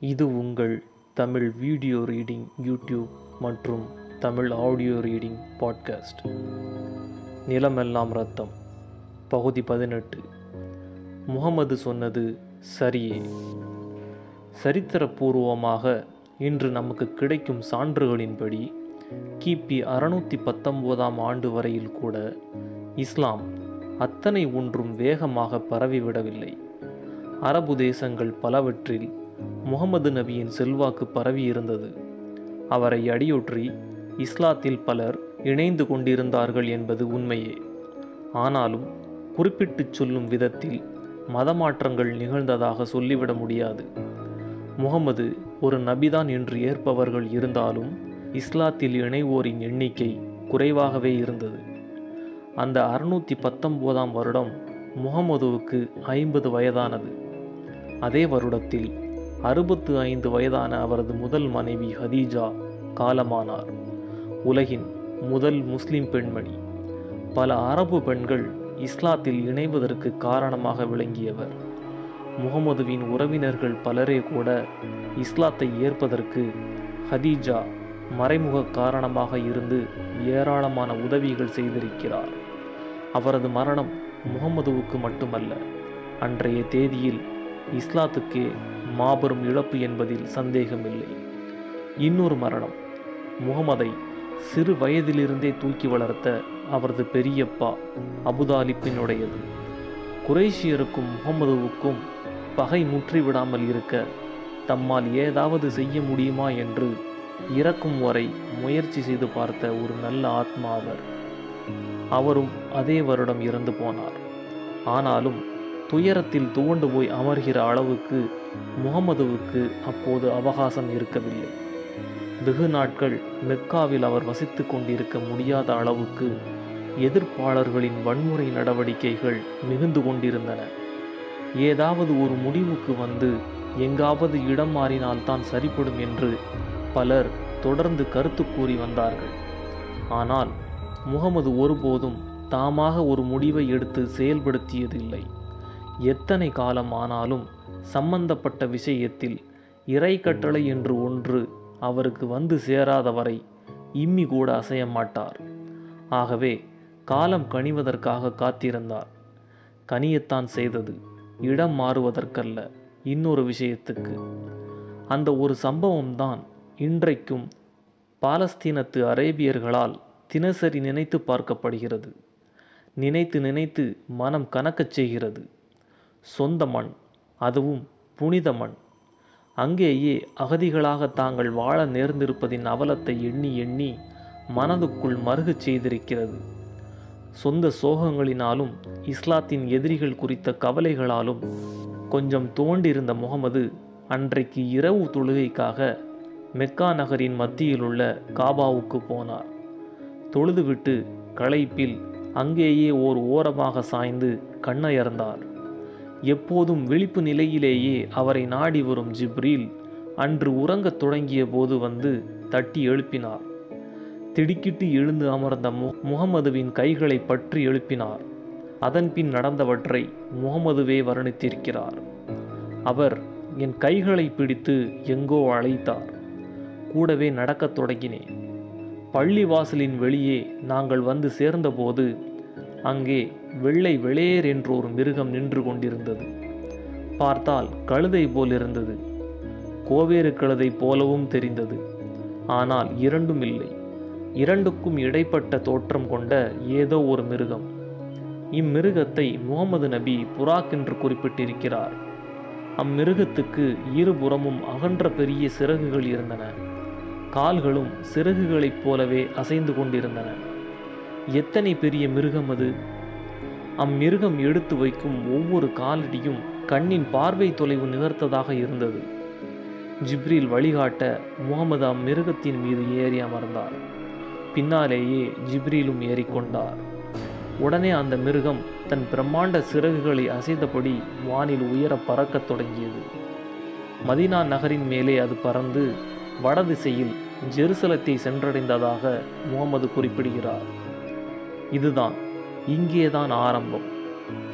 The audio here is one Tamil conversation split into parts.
இது உங்கள் தமிழ் வீடியோ ரீடிங் யூடியூப் மற்றும் தமிழ் ஆடியோ ரீடிங் பாட்காஸ்ட். நிலமெல்லாம் ரத்தம். பகுதி பதினெட்டு. முகமது சொன்னது சரியே. சரித்திரபூர்வமாக இன்று நமக்கு கிடைக்கும் சான்றுகளின்படி கிபி அறுநூற்றி பத்தொம்போதாம் ஆண்டு வரையில் கூட இஸ்லாம் அத்தனை ஒன்றும் வேகமாக பரவிவிடவில்லை. அரபு தேசங்கள் பலவற்றில் முகமது நபியின் செல்வாக்கு பரவியிருந்தது அவரை அடியொற்றி இஸ்லாத்தில் பலர் இணைந்து கொண்டிருந்தார்கள் என்பது உண்மையே. ஆனாலும் குறிப்பிட்டுச் சொல்லும் விதத்தில் மதமாற்றங்கள் நிகழ்ந்ததாக சொல்லிவிட முடியாது. முகமது ஒரு நபிதான் என்று ஏற்பவர்கள் இருந்தாலும் இஸ்லாத்தில் இணைவோரின் எண்ணிக்கை குறைவாகவே இருந்தது. அந்த அறுநூற்றி பத்தொம்போதாம் வருடம் முகமதுவுக்கு ஐம்பது வயதானது. அதே வருடத்தில் அறுபத்து ஐந்து வயதான அவரது முதல் மனைவி ஹதீஜா காலமானார். உலகின் முதல் முஸ்லிம் பெண்மணி. பல அரபு பெண்கள் இஸ்லாத்தில் இணைவதற்கு காரணமாக விளங்கியவர். முகமதுவின் உறவினர்கள் பலரே கூட இஸ்லாத்தை ஏற்பதற்கு ஹதீஜா மறைமுக காரணமாக இருந்து ஏராளமான உதவிகள் செய்திருக்கிறார். அவரது மரணம் முகமதுவுக்கு மட்டுமல்ல அன்றைய தேதியில் இஸ்லாத்துக்கே மாபெரும் இழப்பு என்பதில் சந்தேகமில்லை. இன்னொரு மரணம். முகமதை சிறு வயதிலிருந்தே தூக்கி வளர்த்த அவரது பெரியப்பா அபுதாலிப்பினுடையது. குரேஷியருக்கும் முகமதுவுக்கும் பகை முற்றிவிடாமல் இருக்க தம்மால் ஏதாவது செய்ய முடியுமா என்று இறக்கும் வரை முயற்சி செய்து பார்த்த ஒரு நல்ல ஆத்மா அவர். அவரும் அதே வருடம் இறந்து போனார். ஆனாலும் துயரத்தில் துவண்டு போய் அமர்கிற அளவுக்கு முகமதுவுக்கு அப்போது அவகாசம் இருக்கவில்லை. வெகு நாட்கள் மெக்காவில் அவர் வசித்து கொண்டிருக்க முடியாத அளவுக்கு எதிர்ப்பாளர்களின் வன்முறை நடவடிக்கைகள் மிகுந்து கொண்டிருந்தன. ஏதாவது ஒரு முடிவுக்கு வந்து எங்காவது இடம் மாறினால்தான் சரிப்படும் என்று பலர் தொடர்ந்து கருத்து கூறி வந்தார்கள். ஆனால் முகமது ஒருபோதும் தாமாக ஒரு முடிவை எடுத்து செயல்படுத்தியதில்லை. எத்தனை காலம் ஆனாலும் சம்பந்தப்பட்ட விஷயத்தில் இறை கட்டளை என்று ஒன்று அவருக்கு வந்து சேராதவரை இம்மி கூட அசைய மாட்டார். ஆகவே காலம் கனிவதற்காக காத்திருந்தார். கனியத்தான் செய்தது இடம் மாறுவதற்கல்ல இன்னொரு விஷயத்துக்கு. அந்த ஒரு சம்பவம்தான் இன்றைக்கும் பாலஸ்தீனத்து அரேபியர்களால் தினசரி நினைத்து பார்க்கப்படுகிறது. நினைத்து நினைத்து மனம் கணக்கச் செய்கிறது. சொந்த மண் அதுவும் புனித மண். அங்கேயே அகதிகளாக தாங்கள் வாழ நேர்ந்திருப்பதின் அவலத்தை எண்ணி எண்ணி மனதுக்குள் மருகச் செய்திருக்கிறது. சொந்த சோகங்களினாலும் இஸ்லாத்தின் எதிரிகள் குறித்த கவலைகளாலும் கொஞ்சம் தோண்டிருந்த முகமது அன்றைக்கு இரவு தொழுகைக்காக மெக்கா நகரின் மத்தியிலுள்ள காபாவுக்கு போனார். தொழுதுவிட்டு களைப்பில் அங்கேயே ஓர் ஓரமாக சாய்ந்து கண்ணயர்ந்தார். எப்போதும் விழிப்பு நிலையிலேயே அவரை நாடி வரும் ஜிப்ரீல் அன்று உறங்கத் தொடங்கிய போது வந்து தட்டி எழுப்பினார். திடுக்கிட்டு எழுந்து அமர்ந்த மு முகமதுவின் கைகளை பற்றி எழுப்பினார். அதன்பின் நடந்தவற்றை முகமதுவே வர்ணித்திருக்கிறார். அவர் என் கைகளை பிடித்து எங்கோ அழைத்தார். கூடவே நடக்கத் தொடங்கினேன். பள்ளி வாசலின் வெளியே நாங்கள் வந்து சேர்ந்தபோது அங்கே வெள்ளை வெளேர் என்ற ஒரு மிருகம் நின்று கொண்டிருந்தது. பார்த்தால் கழுதை போல் இருந்தது கோவேறு கழுதை போலவும் தெரிந்தது. ஆனால் இரண்டும் இல்லை. இரண்டுக்கும் இடைப்பட்ட தோற்றம் கொண்ட ஏதோ ஒரு மிருகம். இம்மிருகத்தை முகமது நபி புறாக் என்று குறிப்பிட்டிருக்கிறார். அம்மிருகத்துக்கு இருபுறமும் அகன்ற பெரிய சிறகுகள் இருந்தன. கால்களும் சிறகுகளைப் போலவே அசைந்து கொண்டிருந்தன. எத்தனை பெரிய மிருகம் அது? அம்மிருகம் எடுத்து வைக்கும் ஒவ்வொரு காலடியும் கண்ணின் பார்வை தொலைவு நிகர்த்ததாக இருந்தது. ஜிப்ரில் வழிகாட்ட முகமது அம்மிருகத்தின் மீது ஏறி அமர்ந்தார். பின்னாலேயே ஜிப்ரிலும் ஏறிக்கொண்டார் உடனே அந்த மிருகம் தன் பிரம்மாண்ட சிறகுகளை அசைத்தபடி வானில் உயர பறக்கத் தொடங்கியது. மதினா நகரின் மேலே அது பறந்து வடதிசையில் ஜெருசலத்தை சென்றடைந்ததாக முகமது குறிப்பிடுகிறார். இதுதான் இங்கேதான் ஆரம்பம்.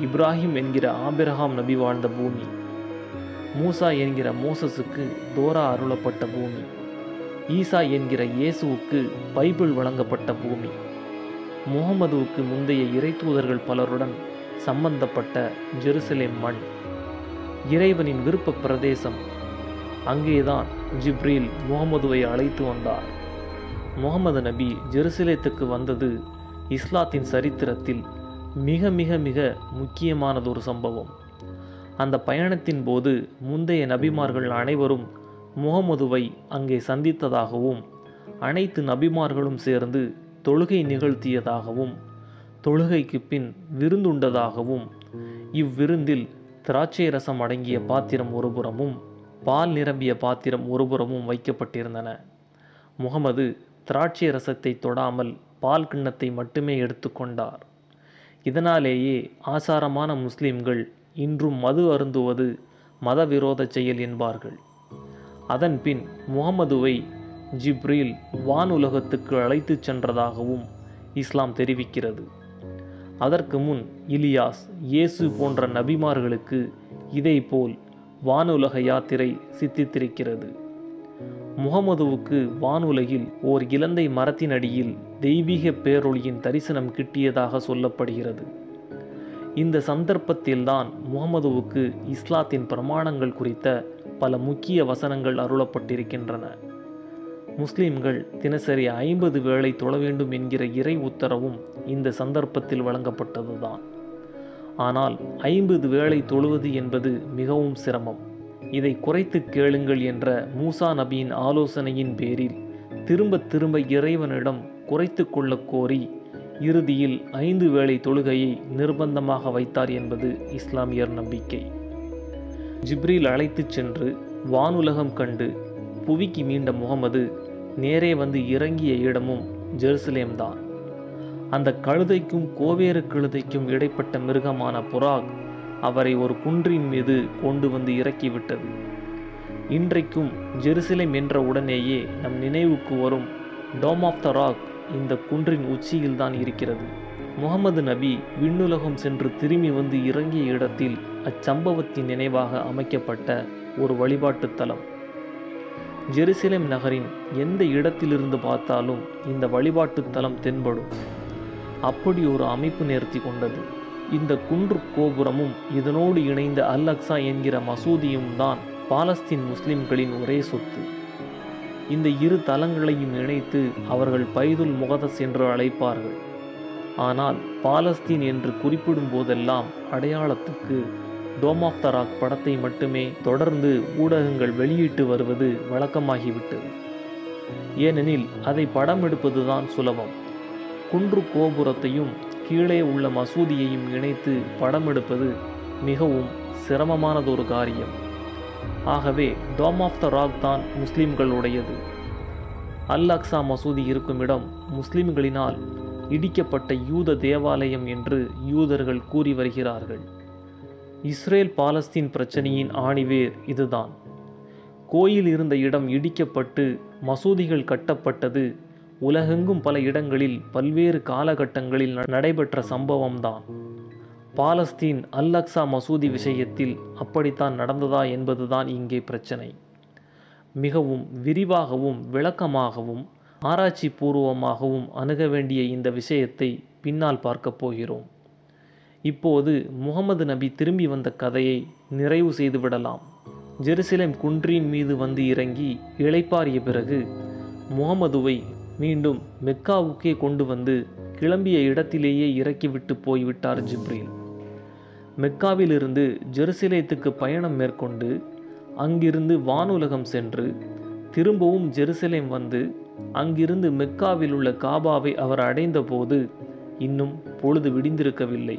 இப்ராஹிம் என்கிற ஆபிரஹாம் நபி வாழ்ந்த பூமி. மூசா என்கிற மோசஸுக்கு தோரா அருளப்பட்ட பூமி. ஈசா என்கிற இயேசுவுக்கு பைபிள் வழங்கப்பட்ட பூமி. முகமதுவுக்கு முந்தைய இறைத்தூதர்கள் பலருடன் சம்பந்தப்பட்ட ஜெருசலேம் மண். இறைவனின் விருப்ப பிரதேசம். அங்கேதான் ஜிப்ரீல் முகமதுவை அழைத்து வந்தார். முகமது நபி ஜெருசலேத்துக்கு வந்தது இஸ்லாத்தின் சரித்திரத்தில் மிக மிக மிக முக்கியமானதொரு சம்பவம். அந்த பயணத்தின் போது முந்தைய நபிமார்கள் அனைவரும் முகமதுவை அங்கே சந்தித்ததாகவும் அனைத்து நபிமார்களும் சேர்ந்து தொழுகை நிகழ்த்தியதாகவும் தொழுகைக்கு பின் விருந்துண்டதாகவும் இவ்விருந்தில் திராட்சை ரசம் அடங்கிய பாத்திரம் ஒருபுறமும் பால் நிரம்பிய பாத்திரம் ஒருபுறமும் வைக்கப்பட்டிருந்தன. முகமது திராட்சை ரசத்தை தொடாமல் பால் கிண்ணத்தை மட்டுமே எடுத்துக்கொண்டார் இதனாலேயே ஆசாரமான முஸ்லிம்கள் இன்றும் மது அருந்துவது மதவிரோத செயல் என்பார்கள். அதன்பின் முகமதுவை ஜிப்ரில் வானுலகத்துக்கு அழைத்துச் சென்றதாகவும் இஸ்லாம் தெரிவிக்கிறது. அதற்கு முன் இலியாஸ் இயேசு போன்ற நபிமார்களுக்கு இதேபோல் வானுலக யாத்திரை சித்தித்திருக்கிறது. முகமதுவுக்கு வானுலகில் ஓர் இலந்தை மரத்தின் அடியில் தெய்வீக பேரொளியின் தரிசனம் கிட்டியதாக சொல்லப்படுகிறது. இந்த சந்தர்ப்பத்தில்தான் முகமதுவுக்கு இஸ்லாத்தின் பிரமாணங்கள் குறித்த பல முக்கிய வசனங்கள் அருளப்பட்டிருக்கின்றன. முஸ்லிம்கள் தினசரி ஐம்பது வேளை தொழ வேண்டும் என்கிற இறை உத்தரவும் இந்த சந்தர்ப்பத்தில் வழங்கப்பட்டதுதான். ஆனால் ஐம்பது வேளை தொழுவது என்பது மிகவும் சிரமம். இதை குறைத்து கேளுங்கள் என்ற மூசா நபியின் ஆலோசனையின் பேரில் திரும்ப திரும்ப இறைவனிடம் குறைத்து கொள்ள கோரி இறுதியில் ஐந்து வேளை தொழுகையை நிர்பந்தமாக வைத்தார் என்பது இஸ்லாமியர் நம்பிக்கை. ஜிப்ரில் அழைத்துச் சென்று வானுலகம் கண்டு புவிக்கு மீண்ட முகமது நேரே வந்து இறங்கிய இடமும் ஜெருசலேம்தான். அந்த கழுதைக்கும் கோவேறு கழுதைக்கும் இடைப்பட்ட மிருகமான புறாக் அவரை ஒரு குன்றின் மீது கொண்டு வந்து இறக்கிவிட்டது. இன்றைக்கும் ஜெருசலேம் என்ற உடனேயே நம் நினைவுக்கு வரும் டோம் ஆஃப் த ராக் இந்த குன்றின் உச்சியில்தான் இருக்கிறது. முகமது நபி விண்ணுலகம் சென்று திரும்பி வந்து இறங்கிய இடத்தில் அச்சம்பவத்தின் நினைவாக அமைக்கப்பட்ட ஒரு வழிபாட்டுத்தலம் ஜெருசலேம் நகரின் எந்த இடத்திலிருந்து பார்த்தாலும் இந்த வழிபாட்டு தலம் தென்படும். அப்படி ஒரு அமைப்பு நேர்த்தி கொண்டது. இந்த குன்று கோபுரமும் இதனோடு இணைந்த அல் அக்ஸா என்கிற மசூதியும் தான் பாலஸ்தீன் முஸ்லிம்களின் ஒரே சொத்து. இந்த இரு தலங்களையும் இணைத்து அவர்கள் பைதுல் முகதஸ் என்று அழைப்பார்கள். ஆனால் பாலஸ்தீன் என்று குறிப்பிடும் போதெல்லாம் அடையாளத்துக்கு டோம் ஆஃப் த ராக் படத்தை மட்டுமே தொடர்ந்து ஊடகங்கள் வெளியிட்டு வருவது வழக்கமாகிவிட்டது. ஏனெனில் அதை படம் எடுப்பதுதான் சுலபம். குன்று கோபுரத்தையும் கீழே உள்ள மசூதியையும் இணைத்து படம் எடுப்பது மிகவும் சிரமமானதொரு காரியம். ஆகவே டோம் ஆஃப் த ராக் தான் முஸ்லிம்களுடையது. அல் அக்ஸா மசூதி இருக்கும் இடம் முஸ்லிம்களினால் இடிக்கப்பட்ட யூத தேவாலயம் என்று யூதர்கள் கூறி வருகிறார்கள். இஸ்ரேல் பாலஸ்தீன் பிரச்சனையின் ஆணிவேர் இதுதான். கோயில் இருந்த இடம் இடிக்கப்பட்டு மசூதிகள் கட்டப்பட்டது உலகெங்கும் பல இடங்களில் பல்வேறு காலகட்டங்களில் நடைபெற்ற சம்பவம்தான். பாலஸ்தீன் அல் அக்ஸா மசூதி விஷயத்தில் அப்படித்தான் நடந்ததா என்பதுதான் இங்கே பிரச்சனை. மிகவும் விரிவாகவும் விளக்கமாகவும் ஆராய்ச்சி பூர்வமாகவும் அணுக வேண்டிய இந்த விஷயத்தை பின்னால் பார்க்கப் போகிறோம். இப்போது முகமது நபி திரும்பி வந்த கதையை நிறைவு செய்துவிடலாம். ஜெருசலேம் குன்றின் மீது வந்து இறங்கி இளைப்பாறிய பிறகு முகமதுவை மீண்டும் மெக்காவுக்கே கொண்டு வந்து கிளம்பிய இடத்திலேயே இறக்கிவிட்டு போய்விட்டார் ஜிப்ரீல். மெக்காவிலிருந்து ஜெருசலேத்துக்கு பயணம் மேற்கொண்டு அங்கிருந்து வானுலகம் சென்று திரும்பவும் ஜெருசலேம் வந்து அங்கிருந்து மெக்காவில் உள்ள காபாவை அவர் அடைந்தபோது இன்னும் பொழுது விடிந்திருக்கவில்லை.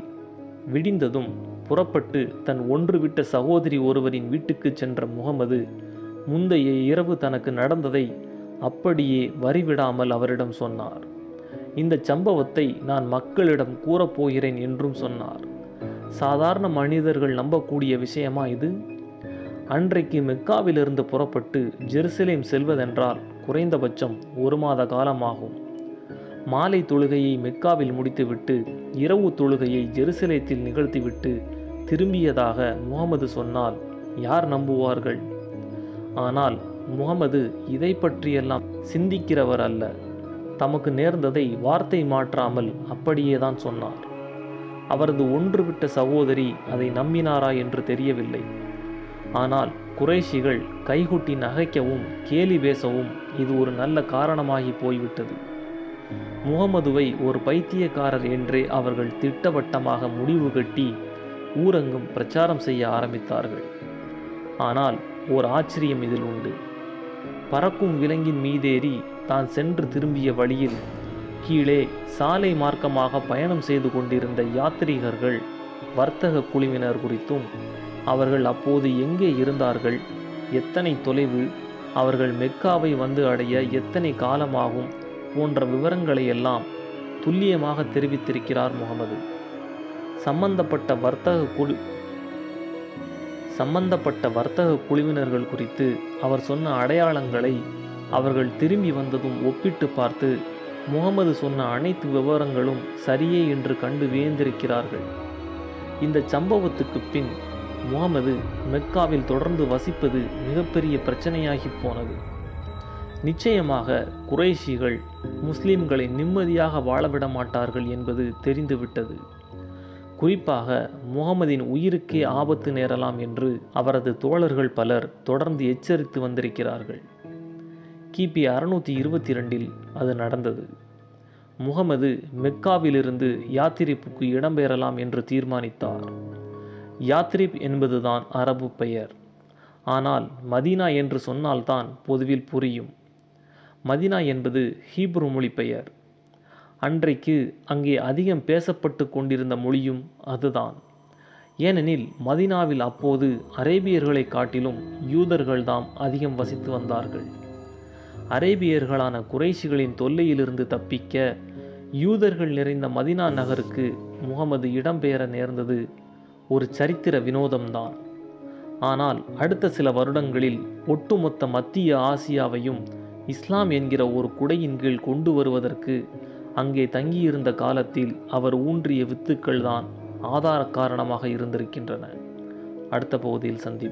விடிந்ததும் புறப்பட்டு தன் ஒன்று விட்ட சகோதரி ஒருவரின் வீட்டுக்கு சென்ற முகமது முந்தைய இரவு தனக்கு நடந்ததை அப்படியே வரிவிடாமல் அவரிடம் சொன்னார். இந்த சம்பவத்தை நான் மக்களிடம் கூறப்போகிறேன் என்றும் சொன்னார். சாதாரண மனிதர்கள் நம்பக்கூடிய விஷயமா இது? அன்றைக்கு மெக்காவிலிருந்து புறப்பட்டு ஜெருசலேம் செல்வதென்றால் குறைந்தபட்சம் ஒரு மாத காலமாகும். மாலை தொழுகையை மெக்காவில் முடித்துவிட்டு இரவு தொழுகையை ஜெருசலேத்தில் நிகழ்த்திவிட்டு திரும்பியதாக முகமது சொன்னால் யார் நம்புவார்கள்? ஆனால் முகமது இதை பற்றியெல்லாம் சிந்திக்கிறவர் அல்ல. தமக்கு நேர்ந்ததை வார்த்தை மாற்றாமல் அப்படியே தான் சொன்னார். அவரது ஒன்றுவிட்ட சகோதரி அதை நம்பினாரா என்று தெரியவில்லை. ஆனால் குறைஷிகள் கைகுட்டி நகைக்கவும் கேலி பேசவும் இது ஒரு நல்ல காரணமாகி போய்விட்டது. முகமதுவை ஒரு பைத்தியக்காரர் என்றே அவர்கள் திட்டவட்டமாக முடிவு கட்டி ஊரெங்கும் பிரச்சாரம் செய்ய ஆரம்பித்தார்கள். ஆனால் ஓர் ஆச்சரியம் இதில் உண்டு. பறக்கும் விலங்கின் மீதேறி தான் சென்று திரும்பிய வழியில் கீழே சாலை மார்க்கமாக பயணம் செய்து கொண்டிருந்த யாத்ரீகர்கள் வர்த்தக குழுவினர் குறித்தும் அவர்கள் அப்போது எங்கே இருந்தார்கள் எத்தனை தொலைவு அவர்கள் மெக்காவை வந்து அடைய எத்தனை காலமாகும் போன்ற விவரங்களை எல்லாம் துல்லியமாக தெரிவித்திருக்கிறார் முகமது. சம்பந்தப்பட்ட வர்த்தக குழு சம்பந்தப்பட்ட வர்த்தக குழுவினர்கள் குறித்து அவர் சொன்ன அடையாளங்களை அவர்கள் திரும்பி வந்ததும் ஒப்பிட்டு பார்த்து முகமது சொன்ன அனைத்து விவரங்களும் சரியே என்று கண்டு வியந்திருக்கிறார்கள். இந்த சம்பவத்துக்கு பின் முகமது மெக்காவில் தொடர்ந்து வசிப்பது மிகப்பெரிய பிரச்சனையாகி போனது. நிச்சயமாக குறைஷிகள் முஸ்லிம்களை நிம்மதியாக வாழவிட மாட்டார்கள் என்பது தெரிந்துவிட்டது. குறிப்பாக முகமதின் உயிருக்கே ஆபத்து நேரலாம் என்று அவரது தோழர்கள் பலர் தொடர்ந்து எச்சரித்து வந்திருக்கிறார்கள். கிபி அறுநூற்றி இருபத்தி ரெண்டில் அது நடந்தது. முகமது மெக்காவிலிருந்து யாத்திரிப்புக்கு இடம்பெறலாம் என்று தீர்மானித்தார். யாத்ரிப் என்பதுதான் அரபு பெயர். ஆனால் மதீனா என்று சொன்னால்தான் பொதுவில் புரியும். மதினா என்பது ஹீப்ரு மொழி பெயர். அன்றைக்கு அங்கே அதிகம் பேசப்பட்டு கொண்டிருந்த மொழியும் அதுதான். ஏனெனில் மதினாவில் அப்போது அரேபியர்களை காட்டிலும் யூதர்கள்தாம் அதிகம் வசித்து வந்தார்கள். அரேபியர்களான குறைஷிகளின் தொல்லையிலிருந்து தப்பிக்க யூதர்கள் நிறைந்த மதினா நகருக்கு முகமது இடம்பெயர நேர்ந்தது ஒரு சரித்திர வினோதம்தான். ஆனால் அடுத்த சில வருடங்களில் ஒட்டுமொத்த மத்திய ஆசியாவையும் இஸ்லாம் என்கிற ஒரு குடையின் கீழ் கொண்டு வருவதற்கு அங்கே தங்கியிருந்த காலத்தில் அவர் ஊன்றிய வித்துக்கள் தான் ஆதார காரணமாக இருந்திருக்கின்றன. அடுத்த பகுதியில் சந்திப்போம்.